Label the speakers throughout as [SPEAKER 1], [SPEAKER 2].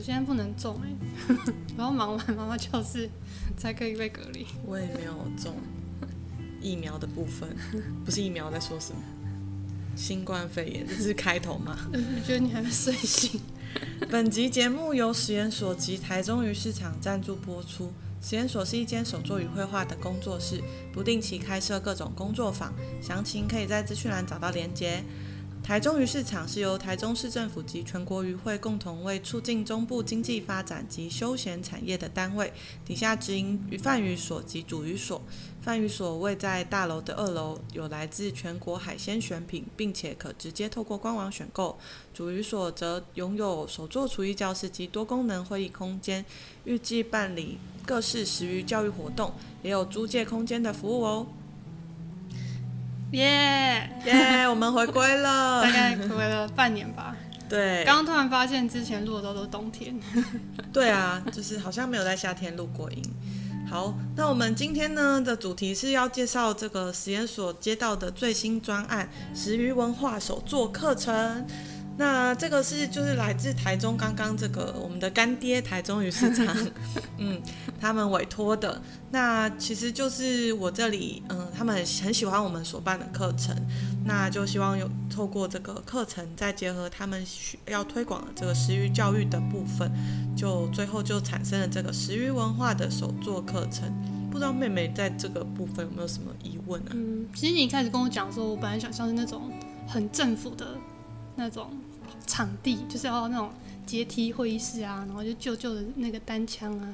[SPEAKER 1] 我现在不能种哎，我要忙完妈妈教室才可以被隔离。
[SPEAKER 2] 我也没有种疫苗的部分，不是疫苗在说什么？新冠肺炎，这是开头吗？
[SPEAKER 1] 我觉得你还没睡醒。
[SPEAKER 2] 本集节目由实验所及台中鱼市场赞助播出。实验所是一间手作与绘画的工作室，不定期开设各种工作坊，详情可以在资讯栏找到连结。台中鱼市场是由台中市政府及全国渔会共同为促进中部经济发展及休闲产业的单位，底下直营鱼贩鱼所及煮鱼所。贩鱼所位在大楼的二楼，有来自全国海鲜选品，并且可直接透过官网选购。煮鱼所则拥有手作厨艺教室及多功能会议空间，预计办理各式食鱼教育活动，也有租借空间的服务哦。
[SPEAKER 1] 耶
[SPEAKER 2] 耶！我们回归了，
[SPEAKER 1] 大概回归了半年吧。
[SPEAKER 2] 对，
[SPEAKER 1] 刚刚突然发现之前录的都是冬天。
[SPEAKER 2] 对啊，就是好像没有在夏天录过音。好，那我们今天呢的主题是要介绍这个实验所接到的最新专案——食鱼文化手作课程。那这个是就是来自台中刚刚这个我们的干爹台中鱼市场，嗯，他们委托的。那其实就是我这里，嗯，他们很很喜欢我们所办的课程，那就希望有透过这个课程，再结合他们需要推广的这个食育教育的部分，就最后就产生了这个食育文化的手作课程。不知道妹妹在这个部分有没有什么疑问啊？
[SPEAKER 1] 嗯，其实你一开始跟我讲说，我本来想像是那种很政府的那种。场地就是要那种阶梯会议室啊，然后就旧旧的那个单枪啊，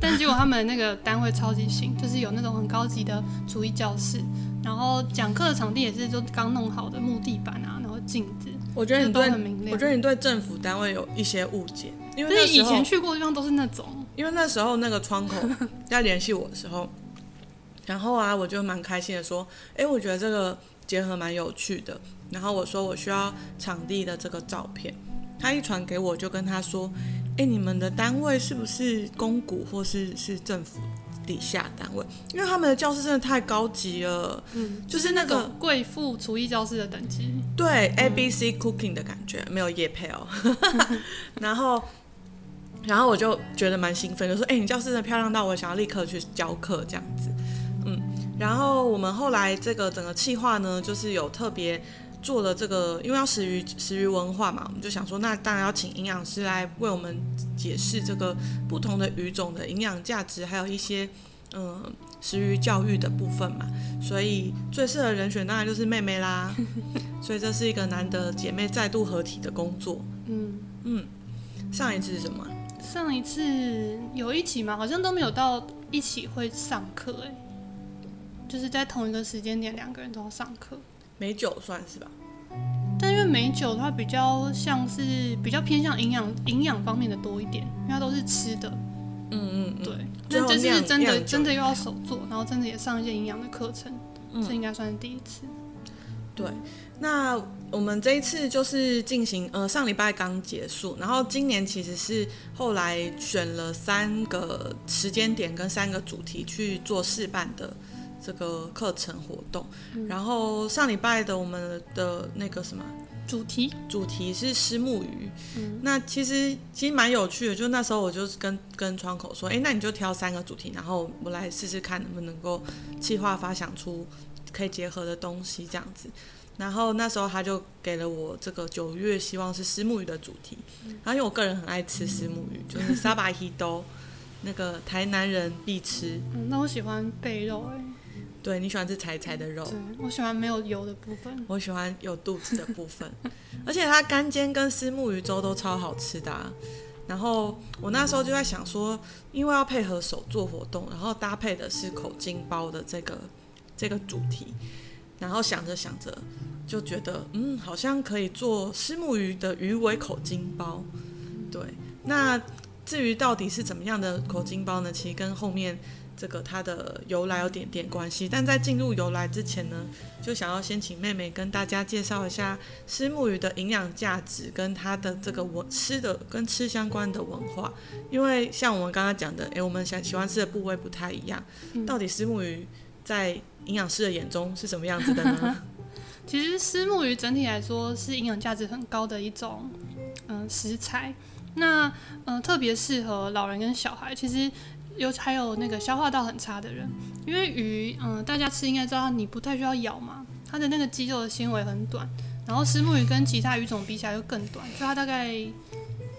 [SPEAKER 1] 但结果他们那个单位超级新，就是有那种很高级的厨艺教室，然后讲课的场地也是就刚弄好的木地板啊，然后镜子，
[SPEAKER 2] 我觉得你对
[SPEAKER 1] 很明，
[SPEAKER 2] 我觉得你对政府单位有一些误解，因为
[SPEAKER 1] 以前去过的地方都是那种，
[SPEAKER 2] 因为那时候那个窗口要联系我的时候，然后啊，我就蛮开心的说，哎，我觉得这个结合蛮有趣的。然后我说我需要场地的这个照片，他一传给我就跟他说，哎，你们的单位是不是公股或是是政府底下单位？因为他们的教室真的太高级了，嗯，就是那个
[SPEAKER 1] 贵妇厨艺教室的等级，
[SPEAKER 2] 对，A B C Cooking 的感觉，没有夜配哦。然后，然后我就觉得蛮兴奋，就说，哎，你教室真的漂亮到我想要立刻去教课这样子，嗯。然后我们后来这个整个企划呢，就是有特别。做了这个，因为要食鱼食鱼文化嘛，我们就想说，那当然要请营养师来为我们解释这个不同的鱼种的营养价值，还有一些嗯食鱼教育的部分嘛。所以最适合人选当然就是妹妹啦。所以这是一个难得姐妹再度合体的工作。嗯嗯，上一次是什么？
[SPEAKER 1] 上一次有一起吗？好像都没有到一起会上课哎，就是在同一个时间点两个人都要上课。
[SPEAKER 2] 美酒算是吧，
[SPEAKER 1] 但因为美酒它比较像是比较偏向营养营养方面的多一点，因为它都是吃的。嗯嗯，嗯，对。那这是真的真的又要手做，然后真的也上一些营养的课程，嗯，这应该算是第一次。
[SPEAKER 2] 对，那我们这一次就是进行呃上礼拜刚结束，然后今年其实是后来选了三个时间点跟三个主题去做示范的。这个课程活动，嗯、然后上礼拜的我们的那个什么
[SPEAKER 1] 主题，
[SPEAKER 2] 主题是石目鱼。嗯，那其实其实蛮有趣的，就那时候我就跟跟窗口说，哎，那你就挑三个主题，然后我来试试看能不能够企划发想出可以结合的东西这样子。然后那时候他就给了我这个九月希望是石目鱼的主题，嗯、然后因为我个人很爱吃石目鱼，嗯、就是沙巴希都那个台南人必吃。
[SPEAKER 1] 嗯，那我喜欢贝肉哎。
[SPEAKER 2] 对，你喜欢吃柴柴的肉，
[SPEAKER 1] 对，我喜欢没有油的部分，
[SPEAKER 2] 我喜欢有肚子的部分，而且它干煎跟丝木鱼粥都超好吃的啊。然后我那时候就在想说，因为要配合手做活动，然后搭配的是口金包的这个这个主题，然后想着想着就觉得，嗯，好像可以做虱目鱼的鱼尾口金包。对，那至于到底是怎么样的口金包呢？其实跟后面。这个它的由来有点点关系，但在进入由来之前呢，就想要先请妹妹跟大家介绍一下虱目鱼的营养价值跟它的这个文吃的跟吃相关的文化。因为像我们刚刚讲的，诶，我们想喜欢吃的部位不太一样，到底虱目鱼在营养师的眼中是什么样子的呢？
[SPEAKER 1] 其实虱目鱼整体来说是营养价值很高的一种嗯、呃、食材。那呃特别适合老人跟小孩，其实有还有那个消化道很差的人，因为鱼嗯、呃、大家吃应该知道，你不太需要咬嘛，它的那个肌肉的纤维很短，然后石目鱼跟其他鱼种比起来又更短，就它大概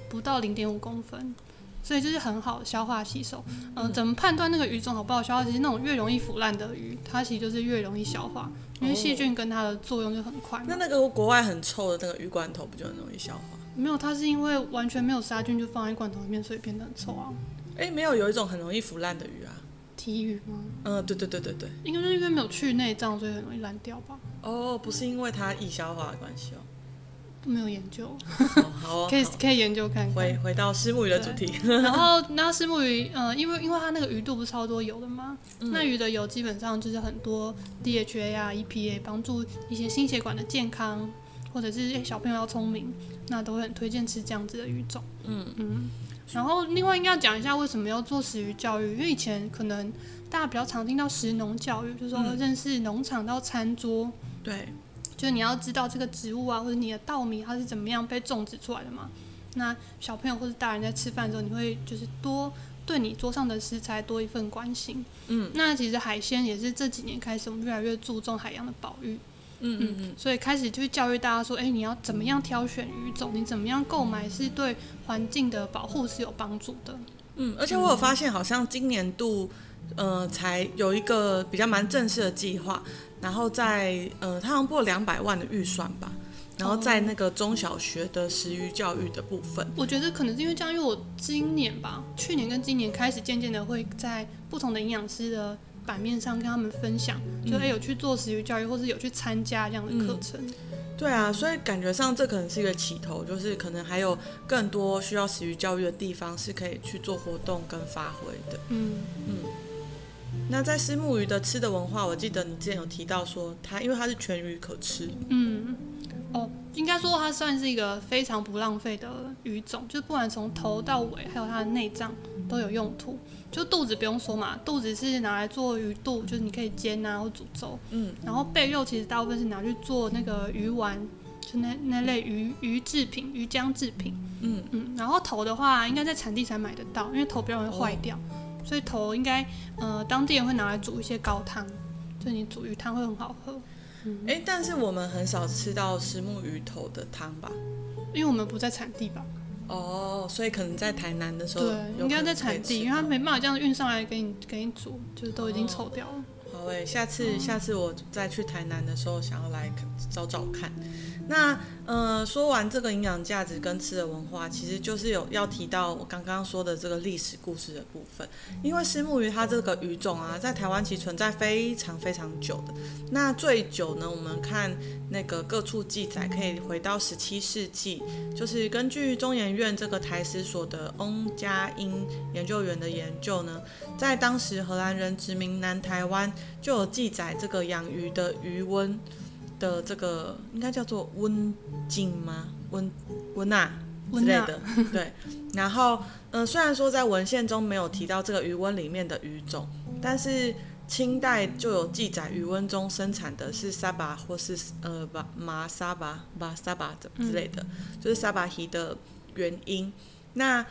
[SPEAKER 1] 不到零点五公分。所以就是很好消化吸收。嗯、呃，怎么判断那个鱼种好不好消化？其实那种越容易腐烂的鱼，它其实就是越容易消化，因为细菌跟它的作用就很快。
[SPEAKER 2] 那那个国外很臭的那个鱼罐头，不就很容易消化？
[SPEAKER 1] 没有，它是因为完全没有杀菌，就放在罐头里面，所以变得很臭啊。
[SPEAKER 2] 哎、欸，没有，有一种很容易腐烂的鱼啊。
[SPEAKER 1] 体鱼吗？
[SPEAKER 2] 嗯，对对对对对。
[SPEAKER 1] 应该是因为没有去内脏，所以很容易烂掉吧？
[SPEAKER 2] 哦，不是因为它易消化的关系哦。
[SPEAKER 1] 没有研究，
[SPEAKER 2] 哦、好、哦，
[SPEAKER 1] 可以可以研究看看。
[SPEAKER 2] 回回到石目鱼的主题，
[SPEAKER 1] 然后那石 目鱼，嗯、呃，因为因为它那个鱼肚不是超多油的吗？嗯、那鱼的油基本上就是很多 DHA 啊、EPA，帮助一些心血管的健康，或者是小朋友要聪明，那都会很推荐吃这样子的鱼种。嗯嗯。然后另外应该要讲一下为什么要做食鱼教育，因为以前可能大家比较常听到食农教育，就是说认识农场到餐桌。嗯、对。就是你要知道这个植物啊，或者你的稻米它是怎么样被种植出来的嘛。那小朋友或者大人在吃饭的时候，你会就是多对你桌上的食材多一份关心。嗯，那其实海鲜也是这几年开始，我们越来越注重海洋的保育。嗯嗯嗯，所以开始就教育大家说，哎、欸，你要怎么样挑选鱼种，你怎么样购买是对环境的保护是有帮助的。
[SPEAKER 2] 嗯，而且我有发现，好像今年度，呃，才有一个比较蛮正式的计划。然后在呃，他好像拨了两百万的预算吧，然后在那个中小学的食鱼教育的部分，
[SPEAKER 1] 我觉得可能是因为这样，因为我今年吧，去年跟今年开始渐渐的会在不同的营养师的版面上跟他们分享，就他有去做食育教育，或是有去参加这样的课程。嗯。
[SPEAKER 2] 对啊，所以感觉上这可能是一个起头，就是可能还有更多需要食育教育的地方是可以去做活动跟发挥的。嗯嗯。那在虱目鱼的吃的文化，我记得你之前有提到说它，因为它是全鱼可吃。
[SPEAKER 1] 嗯，哦，应该说它算是一个非常不浪费的鱼种，就不管从头到尾，还有它的内脏都有用途。就肚子不用说嘛，肚子是拿来做鱼肚，就是你可以煎啊或煮粥。嗯，然后背肉其实大部分是拿去做那个鱼丸，就那那类鱼鱼制品、鱼浆制品。嗯嗯，然后头的话，应该在产地才买得到，因为头比较容易坏掉。哦所以头应该，呃，当地人会拿来煮一些高汤，就你煮鱼汤会很好喝。
[SPEAKER 2] 嗯，哎，但是我们很少吃到石目鱼头的汤吧？
[SPEAKER 1] 因为我们不在产地吧？
[SPEAKER 2] 哦，所以可能在台南的时候，
[SPEAKER 1] 对，应该在产地，因为它没办法这样运上来给你给你煮，就是都已经臭掉了。哦，
[SPEAKER 2] 好诶，下次下次我再去台南的时候，想要来找找看。那呃，说完这个营养价值跟吃的文化，其实就是有要提到我刚刚说的这个历史故事的部分。因为虱目鱼它这个鱼种啊，在台湾其实存在非常非常久的。那最久呢，我们看那个各处记载，可以回到十七世纪，就是根据中研院这个台史所的翁家英研究员的研究呢，在当时荷兰人殖民南台湾，就有记载这个养鱼的鱼温。的这个应该叫做温经吗？温温纳之类的，对。然后，嗯、呃，虽然说在文献中没有提到这个鱼温里面的鱼种，但是清代就有记载鱼温中生产的是沙巴或是呃巴马沙巴巴沙巴的之类的，嗯、就是沙巴鱼的原因。那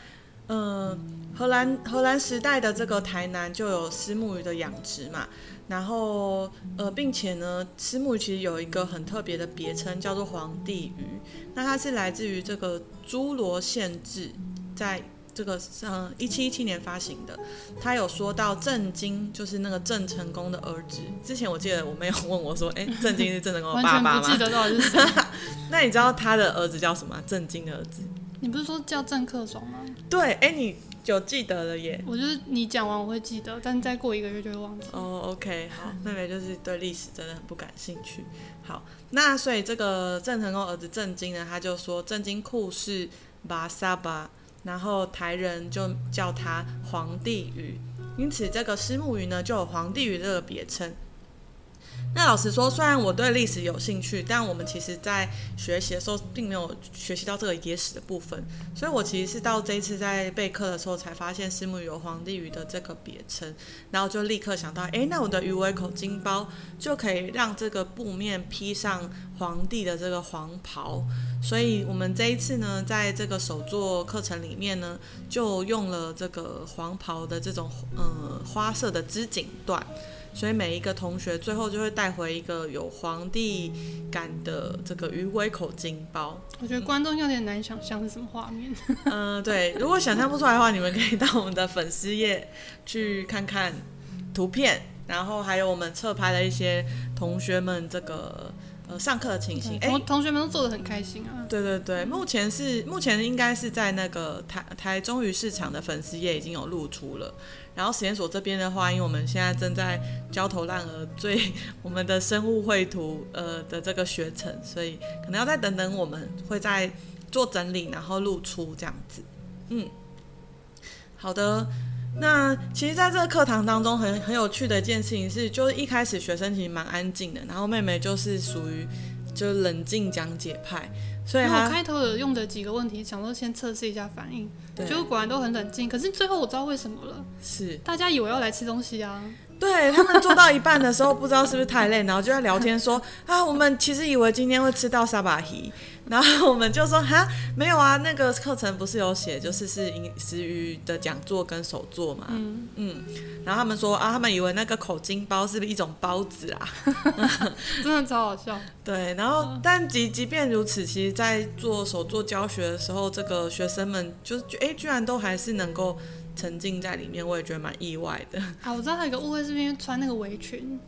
[SPEAKER 2] 呃，荷兰荷兰时代的这个台南就有虱目鱼的养殖嘛。然后，呃，并且呢，虱目鱼其实有一个很特别的别称，叫做皇帝鱼。那它是来自于这个《侏罗县志》，在这个嗯一七一七年发行的。他有说到郑经，就是那个郑成功的儿子。之前我记得我没有问我说，哎，郑经是郑成功的爸爸吗？
[SPEAKER 1] 完全不记得到底是谁。
[SPEAKER 2] 那你知道他的儿子叫什么？郑经的儿子？
[SPEAKER 1] 你不是说叫郑克爽吗？
[SPEAKER 2] 对，哎，你。有记得了耶！
[SPEAKER 1] 我就是你讲完我会记得，但再过一个月就会忘记。
[SPEAKER 2] 哦、oh，OK，好，妹妹就是对历史真的很不感兴趣。好，那所以这个郑成功儿子郑经呢，他就说郑经库是巴沙巴，然后台人就叫他皇帝鱼，因此这个虱目鱼呢就有皇帝鱼这个别称。那老实说，虽然我对历史有兴趣，但我们其实在学习的时候并没有学习到这个野史的部分，所以我其实是到这一次在备课的时候才发现虱目有皇帝鱼的这个别称，然后就立刻想到，哎，那我的鱼尾口金包就可以让这个布面披上皇帝的这个黄袍，所以我们这一次呢，在这个手作课程里面呢，就用了这个黄袍的这种呃花色的织锦缎。所以每一个同学最后就会带回一个有皇帝感的这个鱼尾口金包。
[SPEAKER 1] 我觉得观众有点难想象是什么画面。
[SPEAKER 2] 嗯、呃，对，如果想象不出来的话，你们可以到我们的粉丝页去看看图片，然后还有我们侧拍的一些同学们这个。呃，上课的情形，哎，
[SPEAKER 1] 同学们都做得很开心啊。
[SPEAKER 2] 对对对，目前是目前应该是在那个台台中鱼市场的粉丝页已经有露出了。然后实验所这边的话，因为我们现在正在焦头烂额追我们的生物绘图呃的这个学程，所以可能要再等等，我们会再做整理，然后露出这样子。嗯，好的。那其实，在这个课堂当中很，很很有趣的一件事情是，就是一开始学生其实蛮安静的，然后妹妹就是属于就冷静讲解派，所以她
[SPEAKER 1] 我开头有用的几个问题，想说先测试一下反应，就果然都很冷静。可是最后我知道为什么了，
[SPEAKER 2] 是。
[SPEAKER 1] 大家以为要来吃东西啊。
[SPEAKER 2] 对，他们做到一半的时候，不知道是不是太累，然后就在聊天说啊，我们其实以为今天会吃到沙巴鱼，然后我们就说哈，没有啊，那个课程不是有写，就是是食鱼的讲座跟手作嘛，嗯嗯，然后他们说啊，他们以为那个口金包是不是一种包子啊？
[SPEAKER 1] 真的超好笑。
[SPEAKER 2] 对，然后但即即便如此，其实，在做手作教学的时候，这个学生们就是哎，居然都还是能够。沉浸在里面，我也觉得蛮意外的。
[SPEAKER 1] 啊，我知道他有一个误会，是因为穿那个围裙。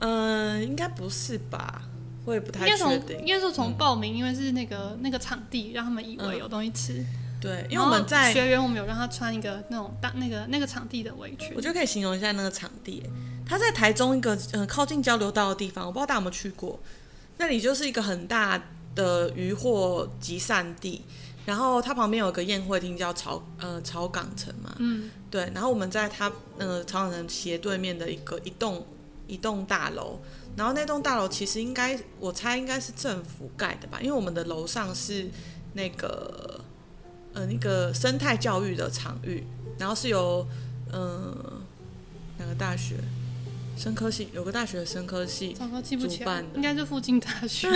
[SPEAKER 2] 嗯、呃，应该不是吧？我也不太确定。
[SPEAKER 1] 应该说从报名，嗯、因为是那个那个场地，让他们以为有东西吃。嗯、
[SPEAKER 2] 对，因为我们在
[SPEAKER 1] 学员，我们有让他穿一个那种大那个那个场地的围裙。
[SPEAKER 2] 我觉得可以形容一下那个场地，他在台中一个呃靠近交流道的地方，我不知道大家有没有去过。那里就是一个很大的渔货集散地。然后它旁边有个宴会厅，叫草呃草港城嘛，嗯，对。然后我们在它呃草港城斜对面的一个一栋一栋大楼，然后那栋大楼其实应该我猜应该是政府盖的吧，因为我们的楼上是那个呃那个生态教育的场域，然后是由呃哪个大学？生科系有个大学的生科系主办的，
[SPEAKER 1] 应该是附近大学。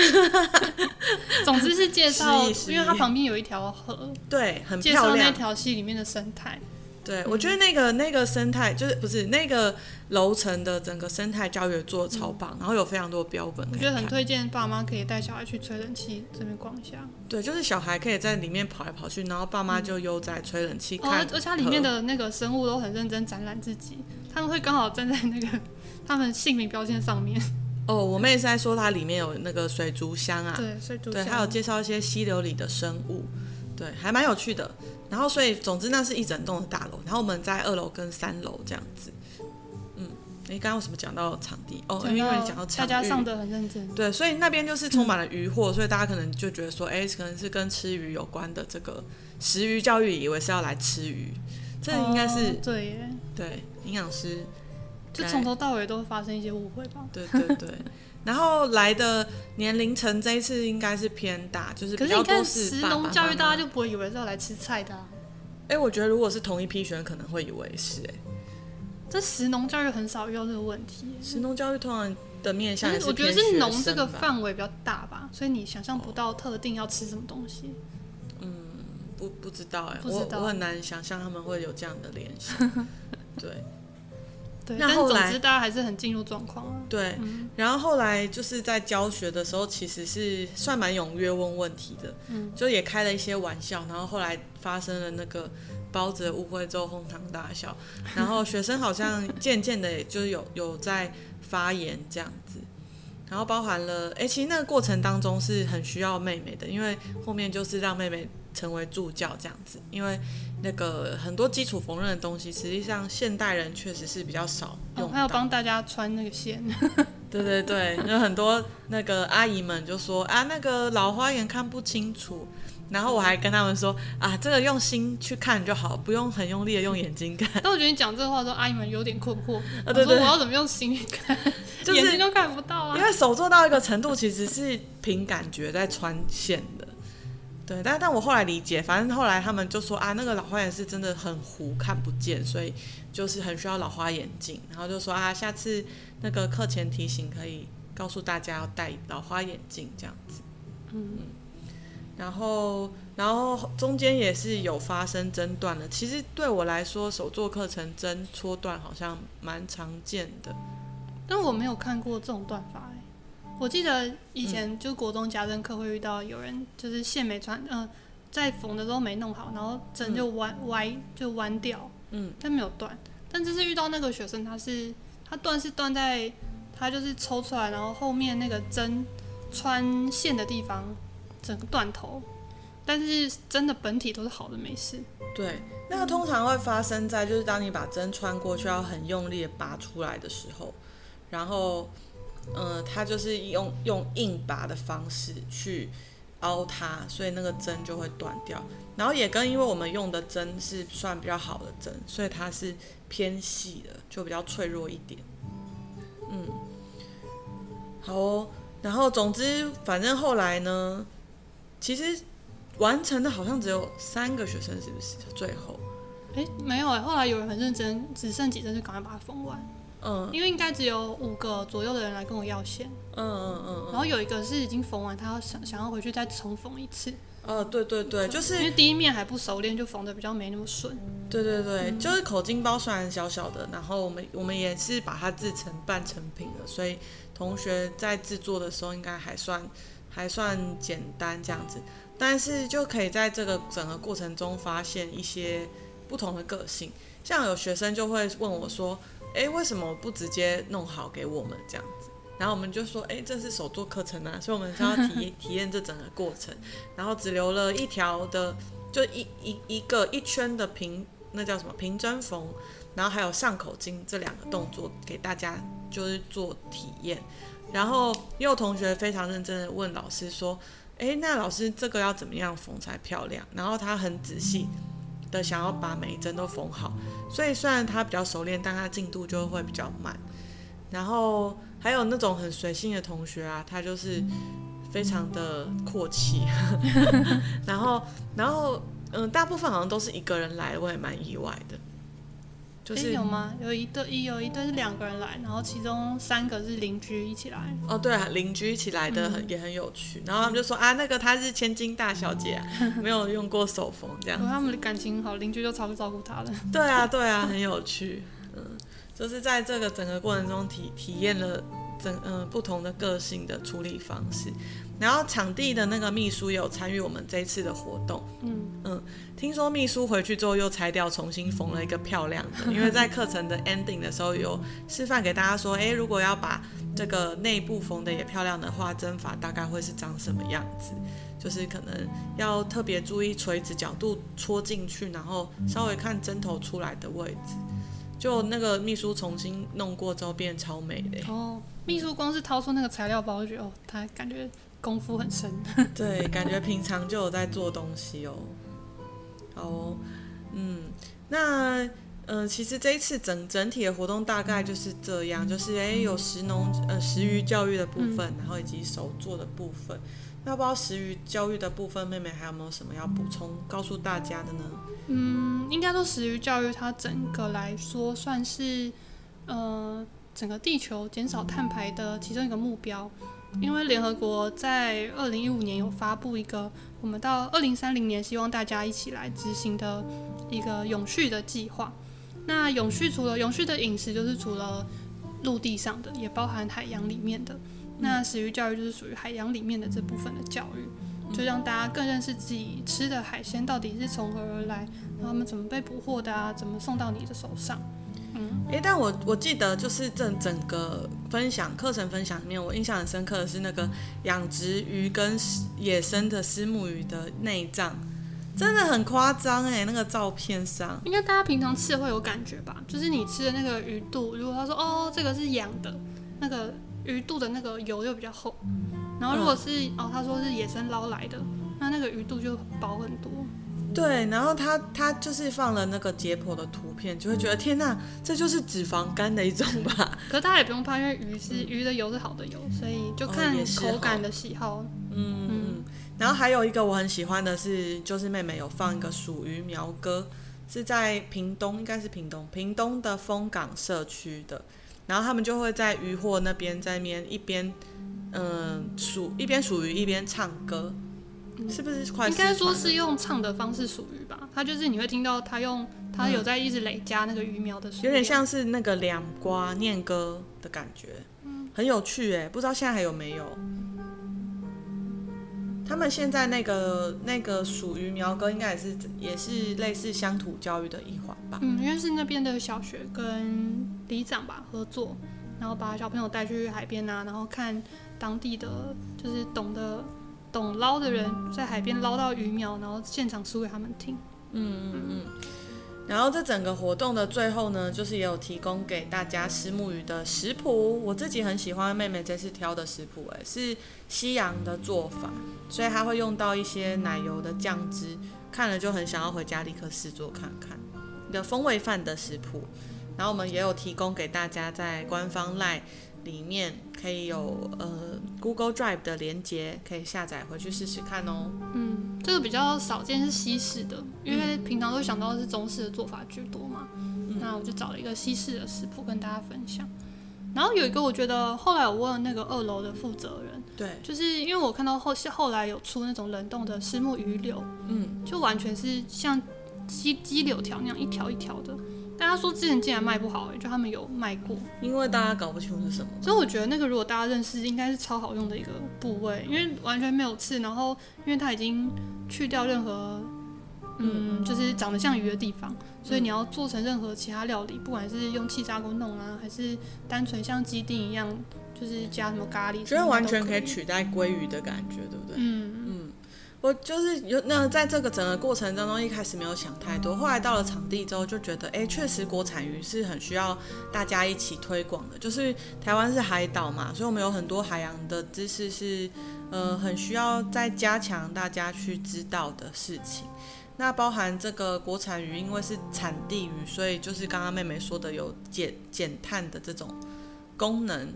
[SPEAKER 1] 总之是介绍，因为它旁边有一条河，
[SPEAKER 2] 对，很漂亮。
[SPEAKER 1] 介绍那条溪里面的生态。
[SPEAKER 2] 对，我觉得那个那个生态就是不是那个楼层的整个生态教育做的超棒，然后有非常多的标本。
[SPEAKER 1] 我觉得很推荐爸妈可以带小孩去吹冷气这边逛一下。
[SPEAKER 2] 对，就是小孩可以在里面跑来跑去，然后爸妈就悠哉吹冷气哦。
[SPEAKER 1] 而且它里面的那个生物都很认真展览自己，他们会刚好站在那个。他们姓名标签上面
[SPEAKER 2] 哦，我妹是在说它里面有那个水族箱啊，
[SPEAKER 1] 对，水族箱，
[SPEAKER 2] 对，还有介绍一些溪流里的生物，对，还蛮有趣的。然后，所以总之那是一整栋的大楼，然后我们在二楼跟三楼这样子。嗯，你刚刚为什么讲到场地？哦，因为你讲到
[SPEAKER 1] 大家上得很认真。
[SPEAKER 2] 对，所以那边就是充满了鱼货，嗯、所以大家可能就觉得说，哎，可能是跟吃鱼有关的这个食鱼教育，以为是要来吃鱼，这应该是、
[SPEAKER 1] 哦、对耶，
[SPEAKER 2] 对，营养师。
[SPEAKER 1] 就从头到尾都会发生一些误会吧。
[SPEAKER 2] 对对对，然后来的年龄层这一次应该是偏大，就是比较多是。可是你看食农教育，大家就不会以为是要来吃菜的、啊。哎、欸，我觉得如果是同一批学生，可能会以为是哎、欸。
[SPEAKER 1] 这食农教育很少遇到这个问题。
[SPEAKER 2] 食农教育通常的面向
[SPEAKER 1] 我觉得是农这个范围比较大吧，所以你想象不到特定要吃什么东西。
[SPEAKER 2] 嗯，不不知道哎、欸，
[SPEAKER 1] 我
[SPEAKER 2] 我很难想象他们会有这样的联想。对。
[SPEAKER 1] 对，那后来但总之大家还是很进入状况啊。
[SPEAKER 2] 对，嗯、然后后来就是在教学的时候，其实是算蛮踊跃问问题的，嗯，就也开了一些玩笑。然后后来发生了那个包子的误会之后，哄堂大笑。然后学生好像 渐渐的，也就是有有在发言这样子。然后包含了，哎，其实那个过程当中是很需要妹妹的，因为后面就是让妹妹成为助教这样子，因为。那个很多基础缝纫的东西，实际上现代人确实是比较少用。
[SPEAKER 1] 哦，还要帮大家穿那个线。
[SPEAKER 2] 对对对，有很多那个阿姨们就说啊，那个老花眼看不清楚，然后我还跟他们说啊，这个用心去看就好，不用很用力的用眼睛看。
[SPEAKER 1] 但我觉得你讲这个话的时候，阿姨们有点困惑。
[SPEAKER 2] 啊，对对，
[SPEAKER 1] 我要怎么用心去看？就是、眼睛都看不到啊。
[SPEAKER 2] 因为手做到一个程度，其实是凭感觉在穿线的。对，但但我后来理解，反正后来他们就说啊，那个老花眼是真的很糊，看不见，所以就是很需要老花眼镜。然后就说啊，下次那个课前提醒可以告诉大家要戴老花眼镜这样子。嗯。然后，然后中间也是有发生针断的。其实对我来说，手作课程针戳断好像蛮常见的，
[SPEAKER 1] 但我没有看过这种断法。我记得以前就国中家政课会遇到有人就是线没穿，嗯、呃，在缝的时候没弄好，然后针就弯歪就弯掉，嗯，但没有断。但这次遇到那个学生，他是他断是断在他就是抽出来，然后后面那个针穿线的地方。整个断头，但是针的本体都是好的，没事。
[SPEAKER 2] 对，那个通常会发生在就是当你把针穿过去要很用力的拔出来的时候，然后，呃，它就是用用硬拔的方式去凹它，所以那个针就会断掉。然后也跟因为我们用的针是算比较好的针，所以它是偏细的，就比较脆弱一点。嗯，好哦。然后总之，反正后来呢。其实完成的好像只有三个学生，是不是？最后，
[SPEAKER 1] 哎，没有哎，后来有人很认真，只剩几针就赶快把它缝完。嗯，因为应该只有五个左右的人来跟我要线。嗯嗯嗯。然后有一个是已经缝完，他要想想要回去再重缝一次。
[SPEAKER 2] 呃，对对对，就是
[SPEAKER 1] 因为第一面还不熟练，就缝的比较没那么顺。
[SPEAKER 2] 对对对，嗯、就是口金包虽然小小的，然后我们我们也是把它制成半成品的，所以同学在制作的时候应该还算。还算简单这样子，但是就可以在这个整个过程中发现一些不同的个性。像有学生就会问我说：“诶，为什么不直接弄好给我们这样子？”然后我们就说：“诶，这是手作课程啊，所以我们想要体体验这整个过程。然后只留了一条的，就一一一个一圈的平，那叫什么平针缝，然后还有上口金这两个动作给大家就是做体验。”然后也有同学非常认真的问老师说：“诶，那老师这个要怎么样缝才漂亮？”然后他很仔细的想要把每一针都缝好，所以虽然他比较熟练，但他进度就会比较慢。然后还有那种很随性的同学啊，他就是非常的阔气。然后，然后，嗯，大部分好像都是一个人来，我也蛮意外的。
[SPEAKER 1] 就是、有吗？有一对，有一对是两个人来，然后其中三个是邻居一起来。
[SPEAKER 2] 哦，对啊，邻居一起来的很、嗯、也很有趣。然后他们就说啊，那个她是千金大小姐、啊，没有用过手缝这样。
[SPEAKER 1] 他们的感情好，邻居就超照顾她了。
[SPEAKER 2] 对啊，对啊，很有趣。嗯，就是在这个整个过程中体体验了整嗯、呃、不同的个性的处理方式。然后场地的那个秘书也有参与我们这一次的活动。嗯嗯，听说秘书回去之后又拆掉，重新缝了一个漂亮的。因为在课程的 ending 的时候有示范给大家说，诶，如果要把这个内部缝的也漂亮的话，针法大概会是长什么样子？就是可能要特别注意垂直角度戳进去，然后稍微看针头出来的位置。就那个秘书重新弄过之后变超美的。
[SPEAKER 1] 哦，秘书光是掏出那个材料包，就觉得哦，他感觉。功夫很深，
[SPEAKER 2] 对，感觉平常就有在做东西哦。好哦，嗯，那呃，其实这一次整整体的活动大概就是这样，就是哎，有食农呃食鱼教育的部分，然后以及手做的部分。那不知道食鱼教育的部分，妹妹还有没有什么要补充告诉大家的呢？
[SPEAKER 1] 嗯，应该说食鱼教育它整个来说算是呃整个地球减少碳排的其中一个目标。因为联合国在二零一五年有发布一个，我们到二零三零年希望大家一起来执行的一个永续的计划。那永续除了永续的饮食，就是除了陆地上的，也包含海洋里面的。那食鱼教育就是属于海洋里面的这部分的教育，就让大家更认识自己吃的海鲜到底是从何而来，然后他们怎么被捕获的啊，怎么送到你的手上。嗯，
[SPEAKER 2] 诶，但我我记得就是这整个分享课程分享里面，我印象很深刻的是那个养殖鱼跟野生的虱目鱼的内脏，真的很夸张哎，那个照片上，
[SPEAKER 1] 应该大家平常吃的会有感觉吧？就是你吃的那个鱼肚，如果他说哦这个是养的，那个鱼肚的那个油又比较厚，然后如果是、嗯、哦他说是野生捞来的，那那那个鱼肚就薄很多。
[SPEAKER 2] 对，然后他他就是放了那个解剖的图片，就会觉得天呐，这就是脂肪肝的一种吧？
[SPEAKER 1] 可是大家也不用怕，因为鱼是鱼的油是好的油，所以就看口感的喜好。哦、
[SPEAKER 2] 嗯嗯。然后还有一个我很喜欢的是，就是妹妹有放一个属于苗哥，是在屏东，应该是屏东，屏东的枫港社区的。然后他们就会在渔货那边在那边一边嗯数一边数鱼一边唱歌。是不是快？
[SPEAKER 1] 应该说是用唱的方式属于吧。他就是你会听到他用他有在一直累加那个鱼苗的数，
[SPEAKER 2] 有点像是那个两瓜念歌的感觉，嗯很有趣哎。不知道现在还有没有？他们现在那个那个属于苗歌应该也是也是类似乡土教育的一环吧？
[SPEAKER 1] 嗯，因为是那边的小学跟里长吧合作，然后把小朋友带去海边啊，然后看当地的就是懂得。懂捞的人在海边捞到鱼苗，然后现场说给他们听。
[SPEAKER 2] 嗯嗯嗯。然后这整个活动的最后呢，就是也有提供给大家虱目鱼的食谱。我自己很喜欢妹妹这次挑的食谱，哎，是西洋的做法，所以她会用到一些奶油的酱汁，看了就很想要回家立刻试做看看。一个风味饭的食谱，然后我们也有提供给大家在官方 LINE。里面可以有呃 Google Drive 的连接，可以下载回去试试看哦。
[SPEAKER 1] 嗯，这个比较少见是西式的，因为平常都想到是中式的做法居多嘛。嗯、那我就找了一个西式的食谱跟大家分享。然后有一个我觉得后来我问那个二楼的负责人，
[SPEAKER 2] 对，
[SPEAKER 1] 就是因为我看到后后来有出那种冷冻的虱目鱼柳，嗯，就完全是像鸡鸡柳条那样一条一条的。但他说之前竟然卖不好，就他们有卖过，
[SPEAKER 2] 因为大家搞不清楚是什么。
[SPEAKER 1] 所以我觉得那个如果大家认识，应该是超好用的一个部位，因为完全没有刺，然后因为它已经去掉任何，嗯，就是长得像鱼的地方，所以你要做成任何其他料理，不管是用气炸锅弄啊，还是单纯像鸡丁一样，就是加什么咖喱，
[SPEAKER 2] 觉得完全可以取代鲑鱼的感觉，对不对？嗯嗯。我就是有那在这个整个过程当中，一开始没有想太多，后来到了场地之后就觉得，哎，确实国产鱼是很需要大家一起推广的。就是台湾是海岛嘛，所以我们有很多海洋的知识是，呃，很需要再加强大家去知道的事情。那包含这个国产鱼，因为是产地鱼，所以就是刚刚妹妹说的有减减碳的这种功能，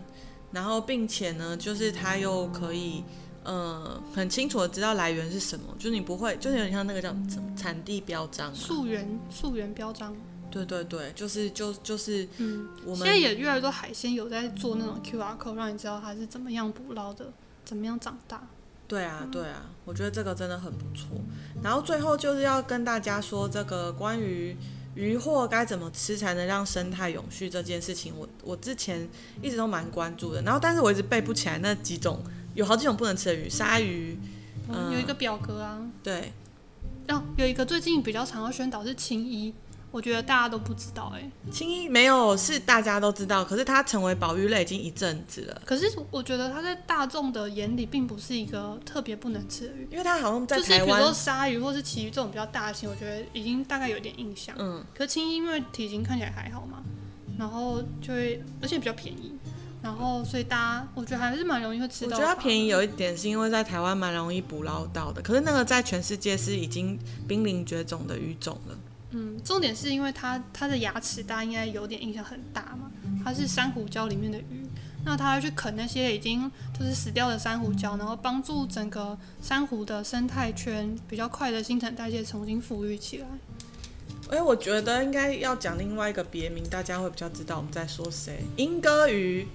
[SPEAKER 2] 然后并且呢，就是它又可以。呃，很清楚的知道来源是什么，就是你不会，就是有点像那个叫什么产地标章，
[SPEAKER 1] 溯源溯源标章。
[SPEAKER 2] 对对对，就是就就是，嗯，我们
[SPEAKER 1] 现在也越来越多海鲜有在做那种 QR code，让你知道它是怎么样捕捞的，怎么样长大。
[SPEAKER 2] 对啊对啊，我觉得这个真的很不错。然后最后就是要跟大家说，这个关于鱼货该怎么吃才能让生态永续这件事情，我我之前一直都蛮关注的，然后但是我一直背不起来那几种。有好几种不能吃的鱼，鲨鱼，
[SPEAKER 1] 嗯，有一个表格啊。
[SPEAKER 2] 对，
[SPEAKER 1] 哦，有一个最近比较常要宣导是青衣，我觉得大家都不知道哎。
[SPEAKER 2] 青衣没有，是大家都知道，可是它成为保育类已经一阵子了。
[SPEAKER 1] 可是我觉得它在大众的眼里并不是一个特别不能吃的鱼，
[SPEAKER 2] 因为它好像在
[SPEAKER 1] 台湾，就是比如说鲨鱼或是旗鱼这种比较大型，我觉得已经大概有点印象。嗯。可是青衣因为体型看起来还好嘛，然后就会而且比较便宜。然后，所以大家我觉得还是蛮容易会吃到。
[SPEAKER 2] 我觉得它便宜有一点是因为在台湾蛮容易捕捞到的，可是那个在全世界是已经濒临绝种的鱼种了。
[SPEAKER 1] 嗯，重点是因为它它的牙齿大家应该有点印象很大嘛，它是珊瑚礁里面的鱼，那它要去啃那些已经就是死掉的珊瑚礁，然后帮助整个珊瑚的生态圈比较快的新陈代谢重新富裕起来。
[SPEAKER 2] 哎，我觉得应该要讲另外一个别名，大家会比较知道我们在说谁，莺歌鱼。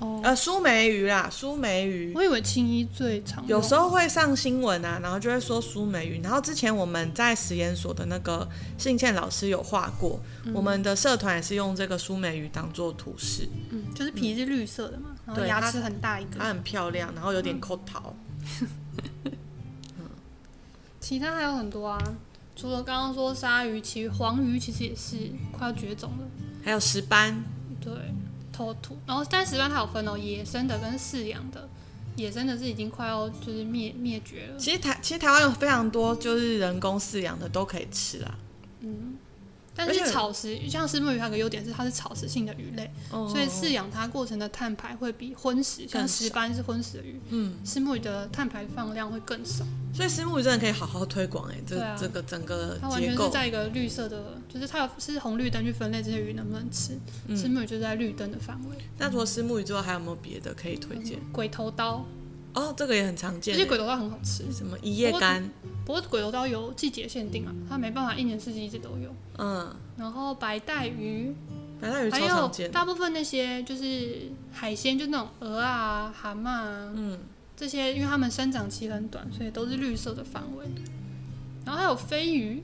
[SPEAKER 2] 哦，呃，苏眉鱼啦，苏眉鱼。
[SPEAKER 1] 我以为青衣最常。
[SPEAKER 2] 有时候会上新闻啊，然后就会说苏眉鱼。然后之前我们在实验所的那个信倩老师有画过，嗯、我们的社团也是用这个苏眉鱼当做图示。
[SPEAKER 1] 嗯，就是皮是绿色的嘛，嗯、然后牙齿很大一个，
[SPEAKER 2] 它很漂亮，然后有点抠桃。
[SPEAKER 1] 嗯、其他还有很多啊，除了刚刚说鲨鱼，其实黄鱼其实也是快要绝种了。
[SPEAKER 2] 还有石斑。
[SPEAKER 1] 对。偷土，然后但石斑它有分哦，野生的跟饲养的，野生的是已经快要就是灭灭绝了。
[SPEAKER 2] 其实台其实台湾有非常多就是人工饲养的都可以吃啦。
[SPEAKER 1] 嗯，但是草食像虱目鱼，它有个优点是它是草食性的鱼类，哦、所以饲养它过程的碳排会比荤食，像石斑是荤食的鱼，嗯，虱目鱼的碳排放量会更少。
[SPEAKER 2] 所以虱目鱼真的可以好好推广哎，这、啊、这个整个
[SPEAKER 1] 它完全是在一个绿色的，就是它有是红绿灯去分类这些鱼能不能吃，虱目鱼就在绿灯的范围。
[SPEAKER 2] 那除了虱目鱼之外，还有没有别的可以推荐？
[SPEAKER 1] 鬼头刀。
[SPEAKER 2] 哦，这个也很常见。
[SPEAKER 1] 这些鬼头刀很好吃。
[SPEAKER 2] 什么一夜干？
[SPEAKER 1] 不过鬼头刀有季节限定啊，它没办法一年四季一直都有。
[SPEAKER 2] 嗯。
[SPEAKER 1] 然后白带鱼，
[SPEAKER 2] 白带鱼超常见。
[SPEAKER 1] 还有大部分那些就是海鲜，就那种鹅啊、蛤蟆啊，嗯，这些因为它们生长期很短，所以都是绿色的范围。然后还有飞鱼，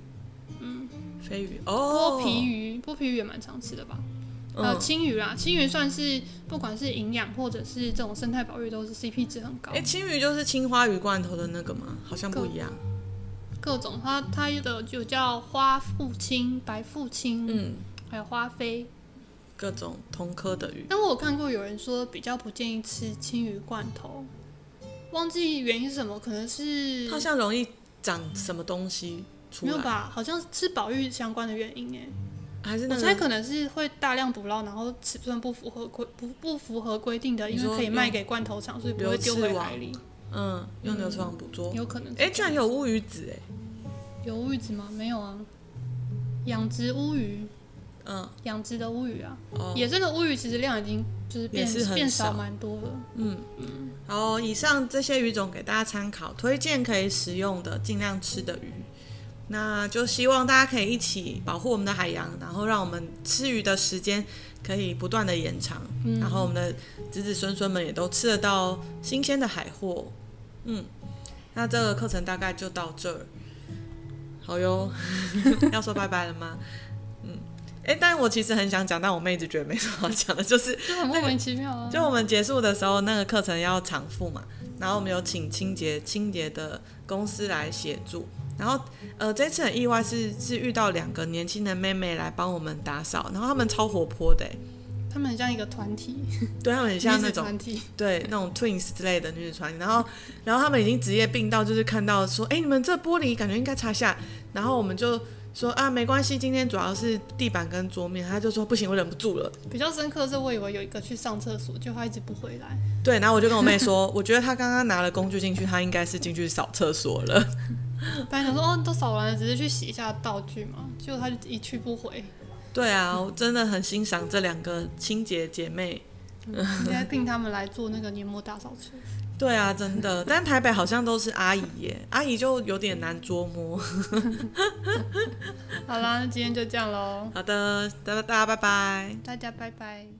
[SPEAKER 1] 嗯，
[SPEAKER 2] 飞鱼哦，
[SPEAKER 1] 剥皮鱼，剥皮鱼也蛮常吃的吧。呃，青鱼啊，青鱼算是不管是营养或者是这种生态保育，都是 CP 值很高。
[SPEAKER 2] 哎、欸，青鱼就是青花鱼罐头的那个吗？好像不一样。
[SPEAKER 1] 各，各种它它的就叫花腹青、白腹青，嗯，还有花飞，
[SPEAKER 2] 各种同科的鱼。
[SPEAKER 1] 但我有看过有人说比较不建议吃青鱼罐头，忘记原因是什么，可能是
[SPEAKER 2] 它像容易长什么东西出来。
[SPEAKER 1] 没有吧？好像是保育相关的原因哎。
[SPEAKER 2] 还是那个、
[SPEAKER 1] 我猜可能是会大量捕捞，然后尺寸不符合规不不符合规定的，因为可以卖给罐头厂，所以不会丢回海里。
[SPEAKER 2] 嗯，用流刺网捕捉，
[SPEAKER 1] 有可能。
[SPEAKER 2] 哎、欸，居然有乌鱼子哎！
[SPEAKER 1] 有乌鱼子吗？没有啊，养殖乌鱼。嗯，养殖的乌鱼啊，哦、野生的乌鱼其实量已经就是变是变少蛮多了。嗯嗯。
[SPEAKER 2] 好，以上这些鱼种给大家参考，推荐可以食用的，尽量吃的鱼。那就希望大家可以一起保护我们的海洋，然后让我们吃鱼的时间可以不断的延长，嗯、然后我们的子子孙孙们也都吃得到新鲜的海货。嗯，那这个课程大概就到这儿。好哟，要说拜拜了吗？嗯，哎，但我其实很想讲，但我妹一直觉得没什么好讲的，就是
[SPEAKER 1] 就很莫名其妙啊。
[SPEAKER 2] 就我们结束的时候，那个课程要偿付嘛，然后我们有请清洁清洁的公司来协助。然后，呃，这次很意外是是遇到两个年轻的妹妹来帮我们打扫，然后她们超活泼的，
[SPEAKER 1] 她们很像一个团体，
[SPEAKER 2] 对，她们很像那种团体，对，那种 twins 之类的女子团体。然后，然后她们已经职业病到就是看到说，哎，你们这玻璃感觉应该擦下。然后我们就说啊，没关系，今天主要是地板跟桌面。她就说不行，我忍不住了。
[SPEAKER 1] 比较深刻是，我以为有一个去上厕所，就她一直不回来。
[SPEAKER 2] 对，然后我就跟我妹说，我觉得她刚刚拿了工具进去，她应该是进去扫厕所了。
[SPEAKER 1] 本来想说哦，都扫完了，只是去洗一下道具嘛，结果他就一去不回。
[SPEAKER 2] 对啊，我真的很欣赏这两个清洁姐妹，
[SPEAKER 1] 应该聘他们来做那个年末大扫除。
[SPEAKER 2] 对啊，真的，但台北好像都是阿姨耶，阿姨就有点难捉摸。
[SPEAKER 1] 好啦，那今天就这样喽。
[SPEAKER 2] 好的，大家拜拜。
[SPEAKER 1] 大家拜拜。